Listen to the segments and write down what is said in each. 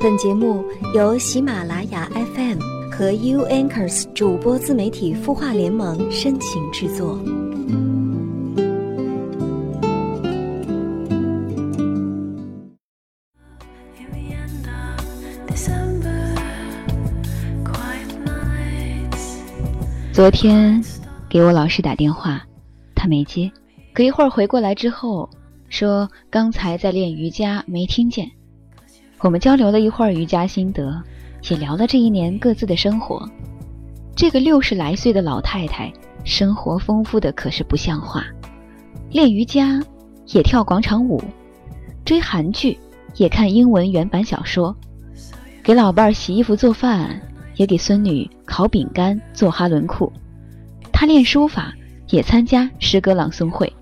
本节目由喜马拉雅 FM 和 U Anchors 主播自媒体孵化联盟深情制作。昨天给我老师打电话，他没接，可一会儿回过来之后说刚才在练瑜伽，没听见。我们交流了一会儿瑜伽心得，也聊了这一年各自的生活。这个六十来岁的老太太，生活丰富的可是不像话，练瑜伽，也跳广场舞，追韩剧，也看英文原版小说，给老伴儿洗衣服做饭，也给孙女烤饼干做哈伦裤。她练书法，也参加诗歌朗诵会，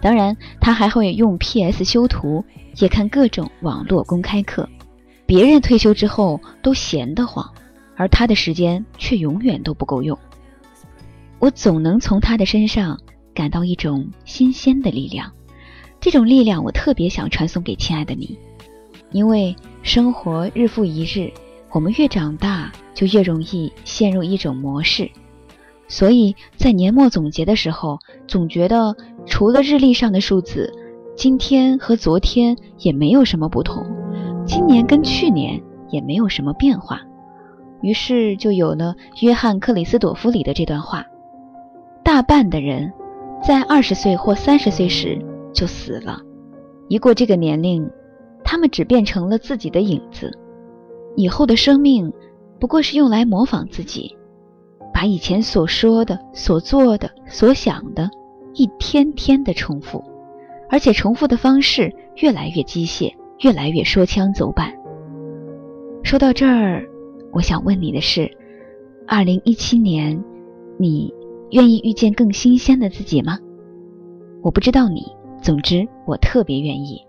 当然她还会用 PS 修图，也看各种网络公开课。别人退休之后都闲得慌，而他的时间却永远都不够用。我总能从他的身上感到一种新鲜的力量，这种力量我特别想传送给亲爱的你，因为生活日复一日，我们越长大就越容易陷入一种模式，所以在年末总结的时候，总觉得除了日历上的数字，今天和昨天也没有什么不同。今年跟去年也没有什么变化，于是就有了约翰克里斯朵夫里的这段话：大半的人在二十岁或三十岁时就死了，一过这个年龄，他们只变成了自己的影子，以后的生命不过是用来模仿自己，把以前所说的、所做的、所想的，一天天的重复，而且重复的方式越来越机械。越来越说腔走板。说到这儿，我想问你的是：二零一七年，你愿意遇见更新鲜的自己吗？我不知道你，总之我特别愿意。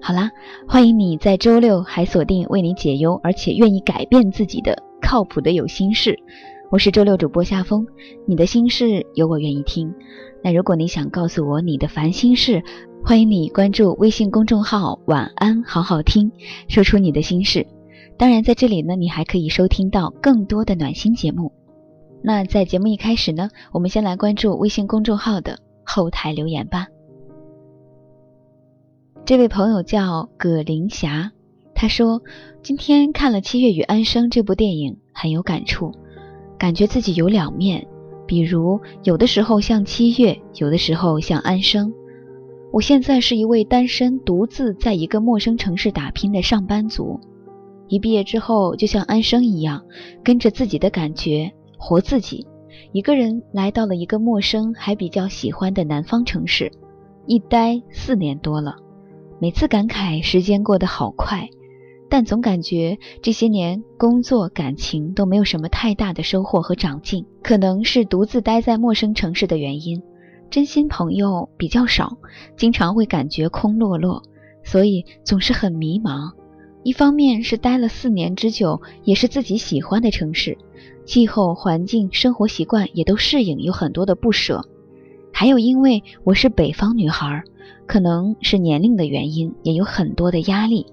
好啦，欢迎你在周六还锁定为你解忧，而且愿意改变自己的靠谱的有心事。我是周六主播夏风，你的心事有我愿意听。那如果你想告诉我你的烦心事，欢迎你关注微信公众号“晚安好好听”，说出你的心事。当然，在这里呢，你还可以收听到更多的暖心节目。那在节目一开始呢，我们先来关注微信公众号的后台留言吧。这位朋友叫葛林霞，他说今天看了《七月与安生》这部电影，很有感触，感觉自己有两面，比如有的时候像七月，有的时候像安生。我现在是一位单身、独自在一个陌生城市打拼的上班族。一毕业之后，就像安生一样，跟着自己的感觉活自己，一个人来到了一个陌生还比较喜欢的南方城市，一待四年多了。每次感慨时间过得好快，但总感觉这些年工作、感情都没有什么太大的收获和长进，可能是独自待在陌生城市的原因。真心朋友比较少，经常会感觉空落落，所以总是很迷茫。一方面是待了四年之久，也是自己喜欢的城市，气候、环境、生活习惯也都适应，有很多的不舍。还有因为我是北方女孩，可能是年龄的原因，也有很多的压力，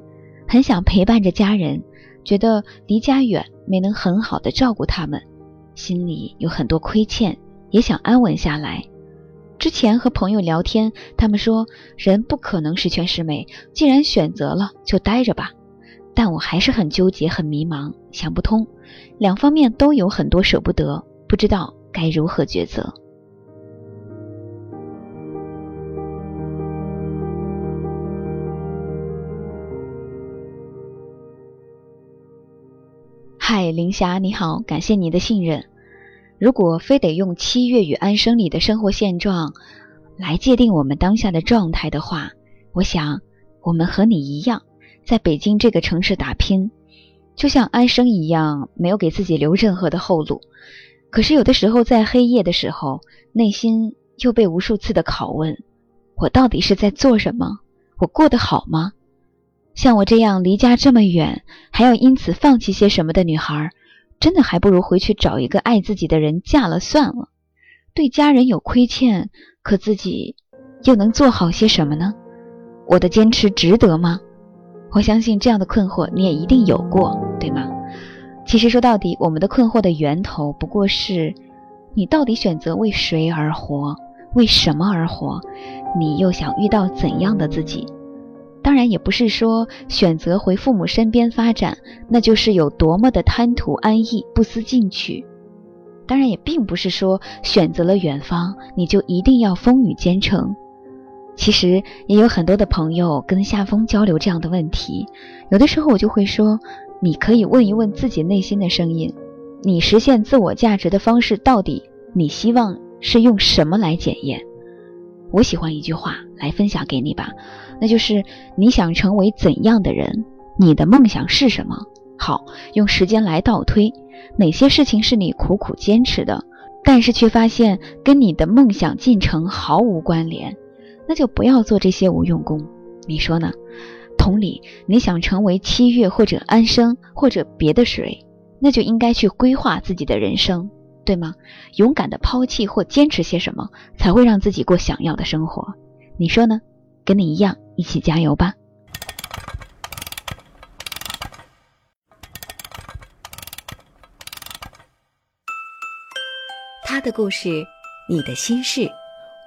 很想陪伴着家人，觉得离家远，没能很好的照顾他们，心里有很多亏欠，也想安稳下来。之前和朋友聊天，他们说人不可能十全十美，既然选择了，就待着吧。但我还是很纠结，很迷茫，想不通，两方面都有很多舍不得，不知道该如何抉择。嗨，林霞，你好，感谢你的信任。如果非得用《七月与安生》里的生活现状来界定我们当下的状态的话，我想我们和你一样，在北京这个城市打拼，就像安生一样，没有给自己留任何的后路。可是有的时候在黑夜的时候，内心又被无数次的拷问：我到底是在做什么？我过得好吗？像我这样离家这么远，还要因此放弃些什么的女孩？真的还不如回去找一个爱自己的人嫁了算了。对家人有亏欠，可自己又能做好些什么呢？我的坚持值得吗？我相信这样的困惑你也一定有过，对吗？其实说到底，我们的困惑的源头不过是，你到底选择为谁而活，为什么而活？你又想遇到怎样的自己？当然，也不是说选择回父母身边发展，那就是有多么的贪图安逸、不思进取。当然，也并不是说选择了远方，你就一定要风雨兼程。其实也有很多的朋友跟夏风交流这样的问题，有的时候我就会说。你可以问一问自己内心的声音，你实现自我价值的方式到底你希望是用什么来检验？我喜欢一句话来分享给你吧，那就是你想成为怎样的人？你的梦想是什么？好，用时间来倒推，哪些事情是你苦苦坚持的，但是却发现跟你的梦想进程毫无关联，那就不要做这些无用功。你说呢？同理，你想成为七月或者安生或者别的谁，那就应该去规划自己的人生，对吗？勇敢的抛弃或坚持些什么，才会让自己过想要的生活。你说呢？跟你一样，一起加油吧！他的故事，你的心事，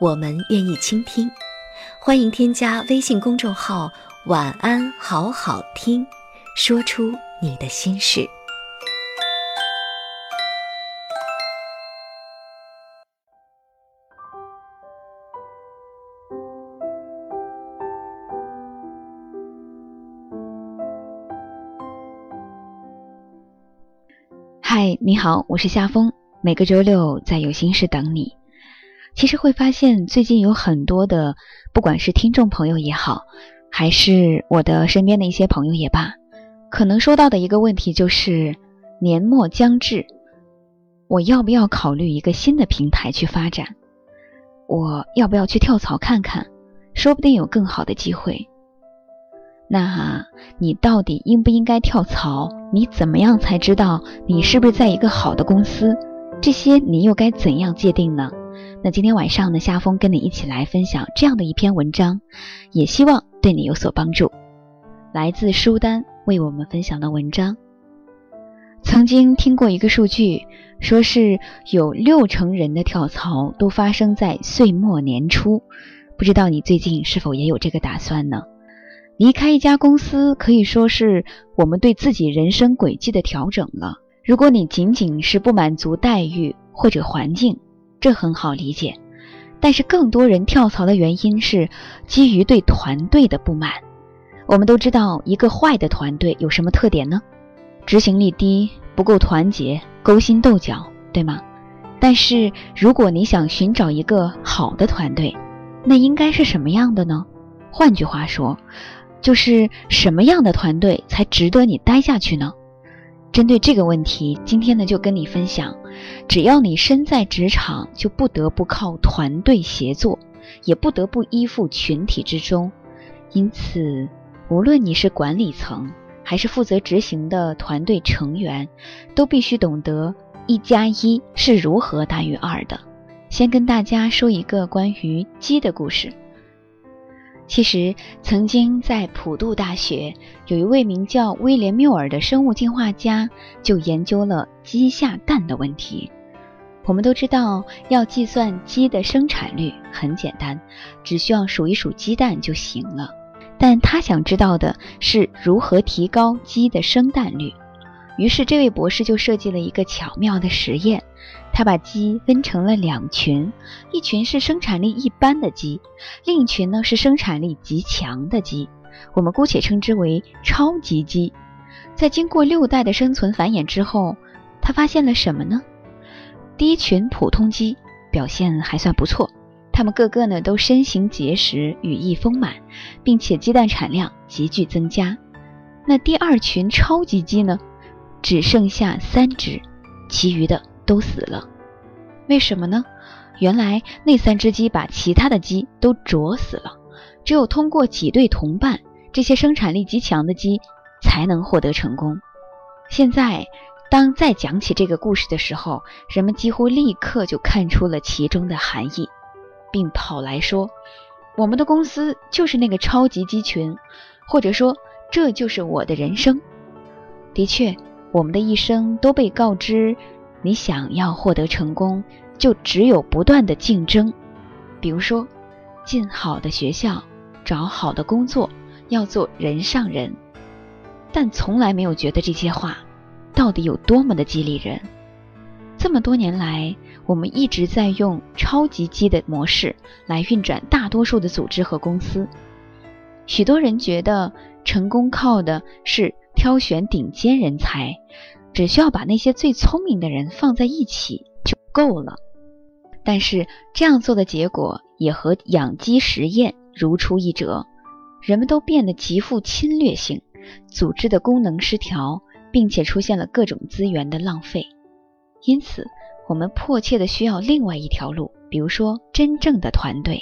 我们愿意倾听。欢迎添加微信公众号。晚安，好好听，说出你的心事。你好，我是夏风，每个周六在有心事等你。其实会发现，最近有很多的，不管是听众朋友也好。还是我的身边的一些朋友也罢，可能说到的一个问题就是，年末将至，我要不要考虑一个新的平台去发展？我要不要去跳槽看看？说不定有更好的机会。那你到底应不应该跳槽？你怎么样才知道你是不是在一个好的公司？这些你又该怎样界定呢？那今天晚上呢，夏风跟你一起来分享这样的一篇文章，也希望对你有所帮助。来自书单为我们分享的文章。曾经听过一个数据，说是有六成人的跳槽都发生在岁末年初。不知道你最近是否也有这个打算呢？离开一家公司可以说是我们对自己人生轨迹的调整了。如果你仅仅是不满足待遇或者环境，这很好理解，但是更多人跳槽的原因是基于对团队的不满。我们都知道，一个坏的团队有什么特点呢？执行力低，不够团结，勾心斗角，对吗？但是如果你想寻找一个好的团队，那应该是什么样的呢？换句话说，就是什么样的团队才值得你待下去呢？针对这个问题，今天呢就跟你分享，只要你身在职场，就不得不靠团队协作，也不得不依附群体之中。因此，无论你是管理层，还是负责执行的团队成员，都必须懂得一加一是如何大于二的。先跟大家说一个关于鸡的故事。其实，曾经在普渡大学，有一位名叫威廉缪尔的生物进化家，就研究了鸡下蛋的问题。我们都知道，要计算鸡的生产率很简单，只需要数一数鸡蛋就行了。但他想知道的是如何提高鸡的生蛋率。于是，这位博士就设计了一个巧妙的实验。他把鸡分成了两群，一群是生产力一般的鸡，另一群呢是生产力极强的鸡，我们姑且称之为超级鸡。在经过六代的生存繁衍之后，他发现了什么呢？第一群普通鸡表现还算不错，它们个个呢都身形结实，羽翼丰满，并且鸡蛋产量急剧增加。那第二群超级鸡呢，只剩下三只，其余的。都死了，为什么呢？原来那三只鸡把其他的鸡都啄死了，只有通过挤兑同伴，这些生产力极强的鸡才能获得成功。现在，当再讲起这个故事的时候，人们几乎立刻就看出了其中的含义，并跑来说：“我们的公司就是那个超级鸡群，或者说这就是我的人生。的确，我们的一生都被告知，你想要获得成功，就只有不断的竞争。比如说，进好的学校，找好的工作，要做人上人。但从来没有觉得这些话到底有多么的激励人。这么多年来，我们一直在用超级鸡的模式来运转大多数的组织和公司。许多人觉得成功靠的是挑选顶尖人才，只需要把那些最聪明的人放在一起就够了。但是这样做的结果也和养鸡实验如出一辙，人们都变得极富侵略性。组织的功能失调，并且出现了各种资源的浪费，因此我们迫切的需要另外一条路，比如说真正的团队。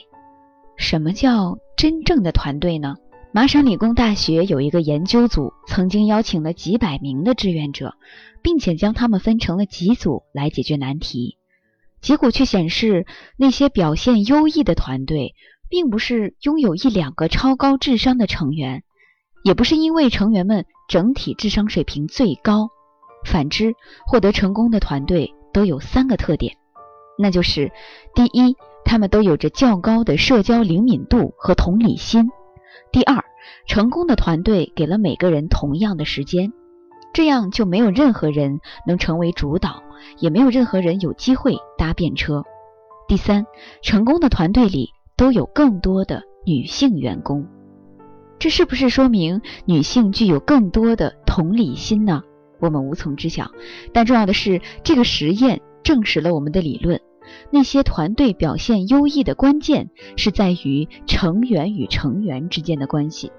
什么叫真正的团队呢？麻省理工大学有一个研究组，曾经邀请了几百名的志愿者，并且将他们分成了几组来解决难题。结果却显示，那些表现优异的团队，并不是拥有一两个超高智商的成员。也不是因为成员们整体智商水平最高，反之，获得成功的团队都有三个特点，那就是：第一，他们都有着较高的社交灵敏度和同理心；第二，成功的团队给了每个人同样的时间，这样就没有任何人能成为主导，也没有任何人有机会搭便车；第三，成功的团队里都有更多的女性员工。这是不是说明女性具有更多的同理心呢？我们无从知晓。但重要的是，这个实验证实了我们的理论：那些团队表现优异的关键是在于成员与成员之间的关系。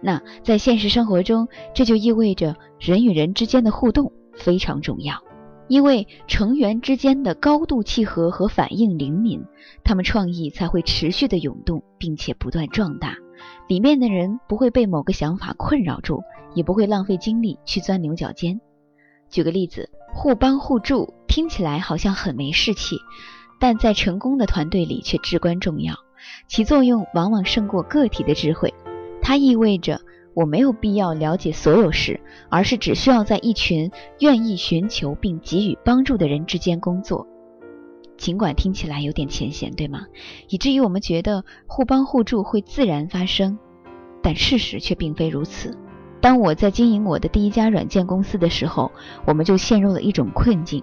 那在现实生活中，这就意味着人与人之间的互动非常重要，因为成员之间的高度契合和反应灵敏，他们创意才会持续的涌动，并且不断壮大。里面的人不会被某个想法困扰住，也不会浪费精力去钻牛角尖。举个例子，互帮互助听起来好像很没士气，但在成功的团队里却至关重要，其作用往往胜过个体的智慧。它意味着我没有必要了解所有事，而是只需要在一群愿意寻求并给予帮助的人之间工作。尽管听起来有点浅显，对吗？以至于我们觉得互帮互助会自然发生，但事实却并非如此。当我在经营我的第一家软件公司的时候，我们就陷入了一种困境，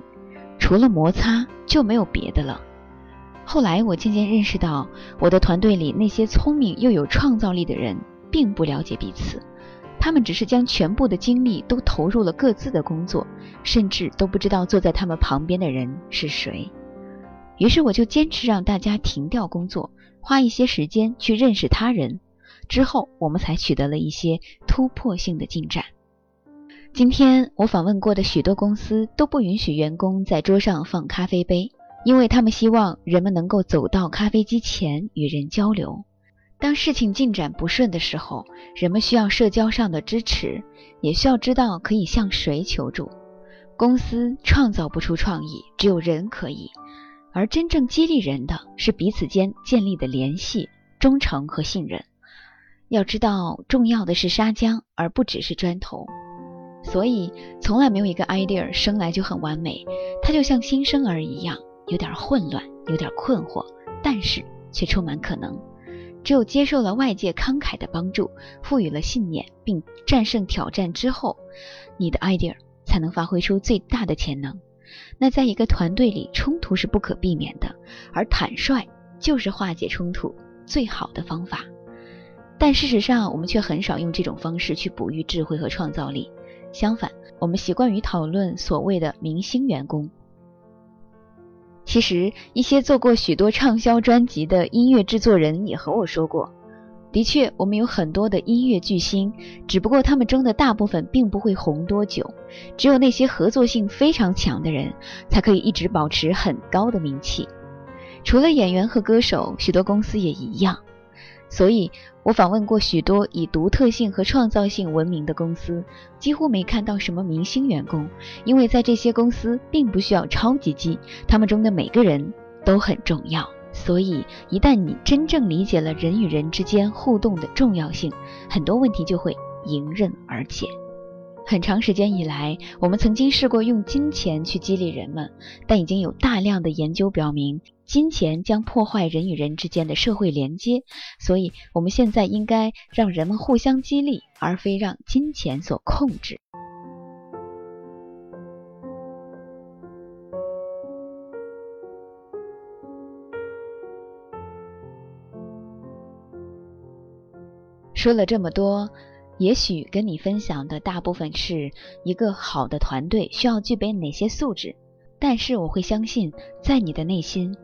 除了摩擦就没有别的了。后来我渐渐认识到，我的团队里那些聪明又有创造力的人并不了解彼此，他们只是将全部的精力都投入了各自的工作，甚至都不知道坐在他们旁边的人是谁。于是我就坚持让大家停掉工作，花一些时间去认识他人。之后我们才取得了一些突破性的进展。今天我访问过的许多公司都不允许员工在桌上放咖啡杯，因为他们希望人们能够走到咖啡机前与人交流。当事情进展不顺的时候，人们需要社交上的支持，也需要知道可以向谁求助。公司创造不出创意，只有人可以。而真正激励人的是彼此间建立的联系、忠诚和信任。要知道，重要的是沙浆，而不只是砖头。所以，从来没有一个 idea 生来就很完美，它就像新生儿一样，有点混乱，有点困惑，但是却充满可能。只有接受了外界慷慨的帮助，赋予了信念，并战胜挑战之后，你的 idea 才能发挥出最大的潜能。那在一个团队里，冲突是不可避免的，而坦率就是化解冲突最好的方法。但事实上，我们却很少用这种方式去哺育智慧和创造力。相反，我们习惯于讨论所谓的明星员工。其实，一些做过许多畅销专辑的音乐制作人也和我说过。的确，我们有很多的音乐巨星，只不过他们中的大部分并不会红多久。只有那些合作性非常强的人，才可以一直保持很高的名气。除了演员和歌手，许多公司也一样。所以我访问过许多以独特性和创造性闻名的公司，几乎没看到什么明星员工，因为在这些公司并不需要超级机，他们中的每个人都很重要。所以，一旦你真正理解了人与人之间互动的重要性，很多问题就会迎刃而解。很长时间以来，我们曾经试过用金钱去激励人们，但已经有大量的研究表明，金钱将破坏人与人之间的社会连接。所以，我们现在应该让人们互相激励，而非让金钱所控制。说了这么多。也许跟你分享的大部分是一个好的团队需要具备哪些素质，但是我会相信，在你的内心，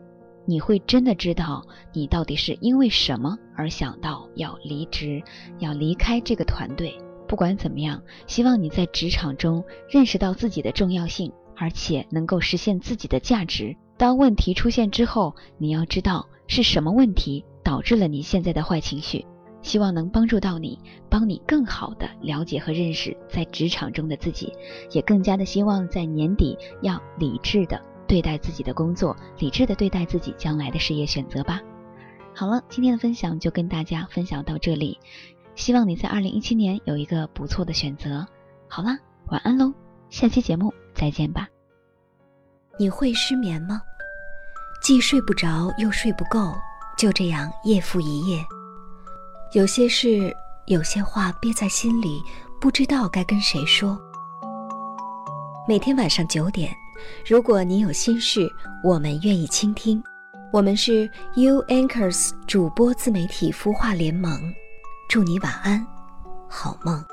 你会真的知道你到底是因为什么而想到要离职，要离开这个团队。不管怎么样，希望你在职场中认识到自己的重要性，而且能够实现自己的价值。当问题出现之后，你要知道是什么问题导致了你现在的坏情绪。希望能帮助到你，帮你更好的了解和认识在职场中的自己，也更加的希望在年底要理智的对待自己的工作，理智的对待自己将来的事业选择吧。好了，今天的分享就跟大家分享到这里，希望你在二零一七年有一个不错的选择。好啦，晚安喽，下期节目再见吧。你会失眠吗？既睡不着又睡不够，就这样夜复一夜。有些事，有些话憋在心里，不知道该跟谁说。每天晚上九点，如果你有心事，我们愿意倾听。我们是 U Anchors 主播自媒体孵化联盟，祝你晚安，好梦。